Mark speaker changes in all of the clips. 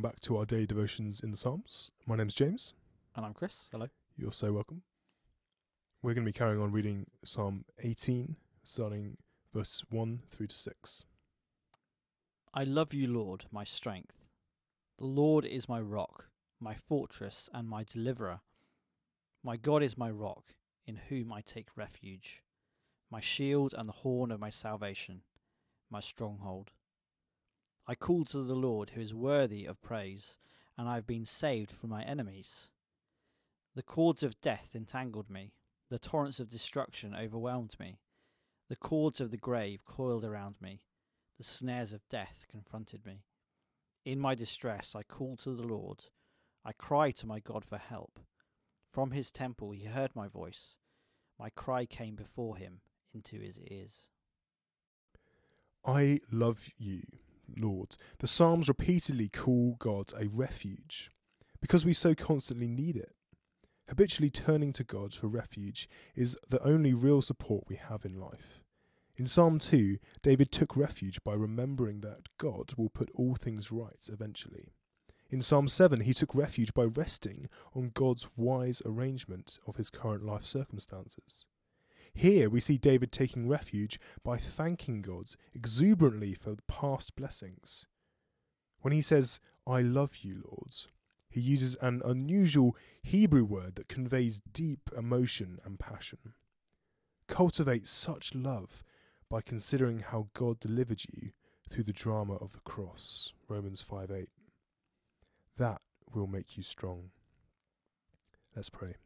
Speaker 1: back to our daily devotions in the Psalms. My name's James.
Speaker 2: And I'm Chris. Hello.
Speaker 1: You're so welcome. We're going to be carrying on reading Psalm 18, starting verses 1 through to 6.
Speaker 2: I love you, Lord, my strength. The Lord is my rock, my fortress, and my deliverer. My God is my rock, in whom I take refuge, my shield and the horn of my salvation, my stronghold. I call to the Lord, who is worthy of praise, and I have been saved from my enemies. The cords of death entangled me, the torrents of destruction overwhelmed me, the cords of the grave coiled around me, the snares of death confronted me. In my distress I called to the Lord, I cried to my God for help. From his temple he heard my voice, my cry came before him into his ears.
Speaker 1: I love you, Lord. The Psalms repeatedly call God a refuge because we so constantly need it. Habitually turning to God for refuge is the only real support we have in life. In Psalm 2, David took refuge by remembering that God will put all things right eventually. In Psalm 7, he took refuge by resting on God's wise arrangement of his current life circumstances. Here we see David taking refuge by thanking God exuberantly for past blessings. When he says, I love you, Lord, he uses an unusual Hebrew word that conveys deep emotion and passion. Cultivate such love by considering how God delivered you through the drama of the cross. Romans 5 8. That will make you strong. Let's pray.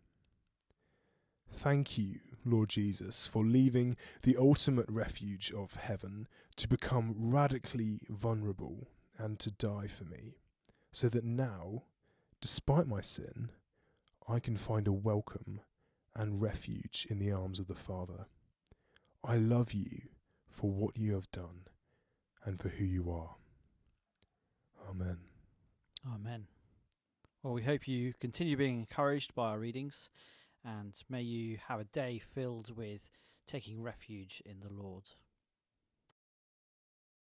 Speaker 1: Thank you, Lord Jesus, for leaving the ultimate refuge of heaven to become radically vulnerable and to die for me, so that now, despite my sin, I can find a welcome and refuge in the arms of the Father. I love you for what you have done and for who you are. Amen.
Speaker 2: Amen. Well, we hope you continue being encouraged by our readings, and may you have a day filled with taking refuge in the Lord.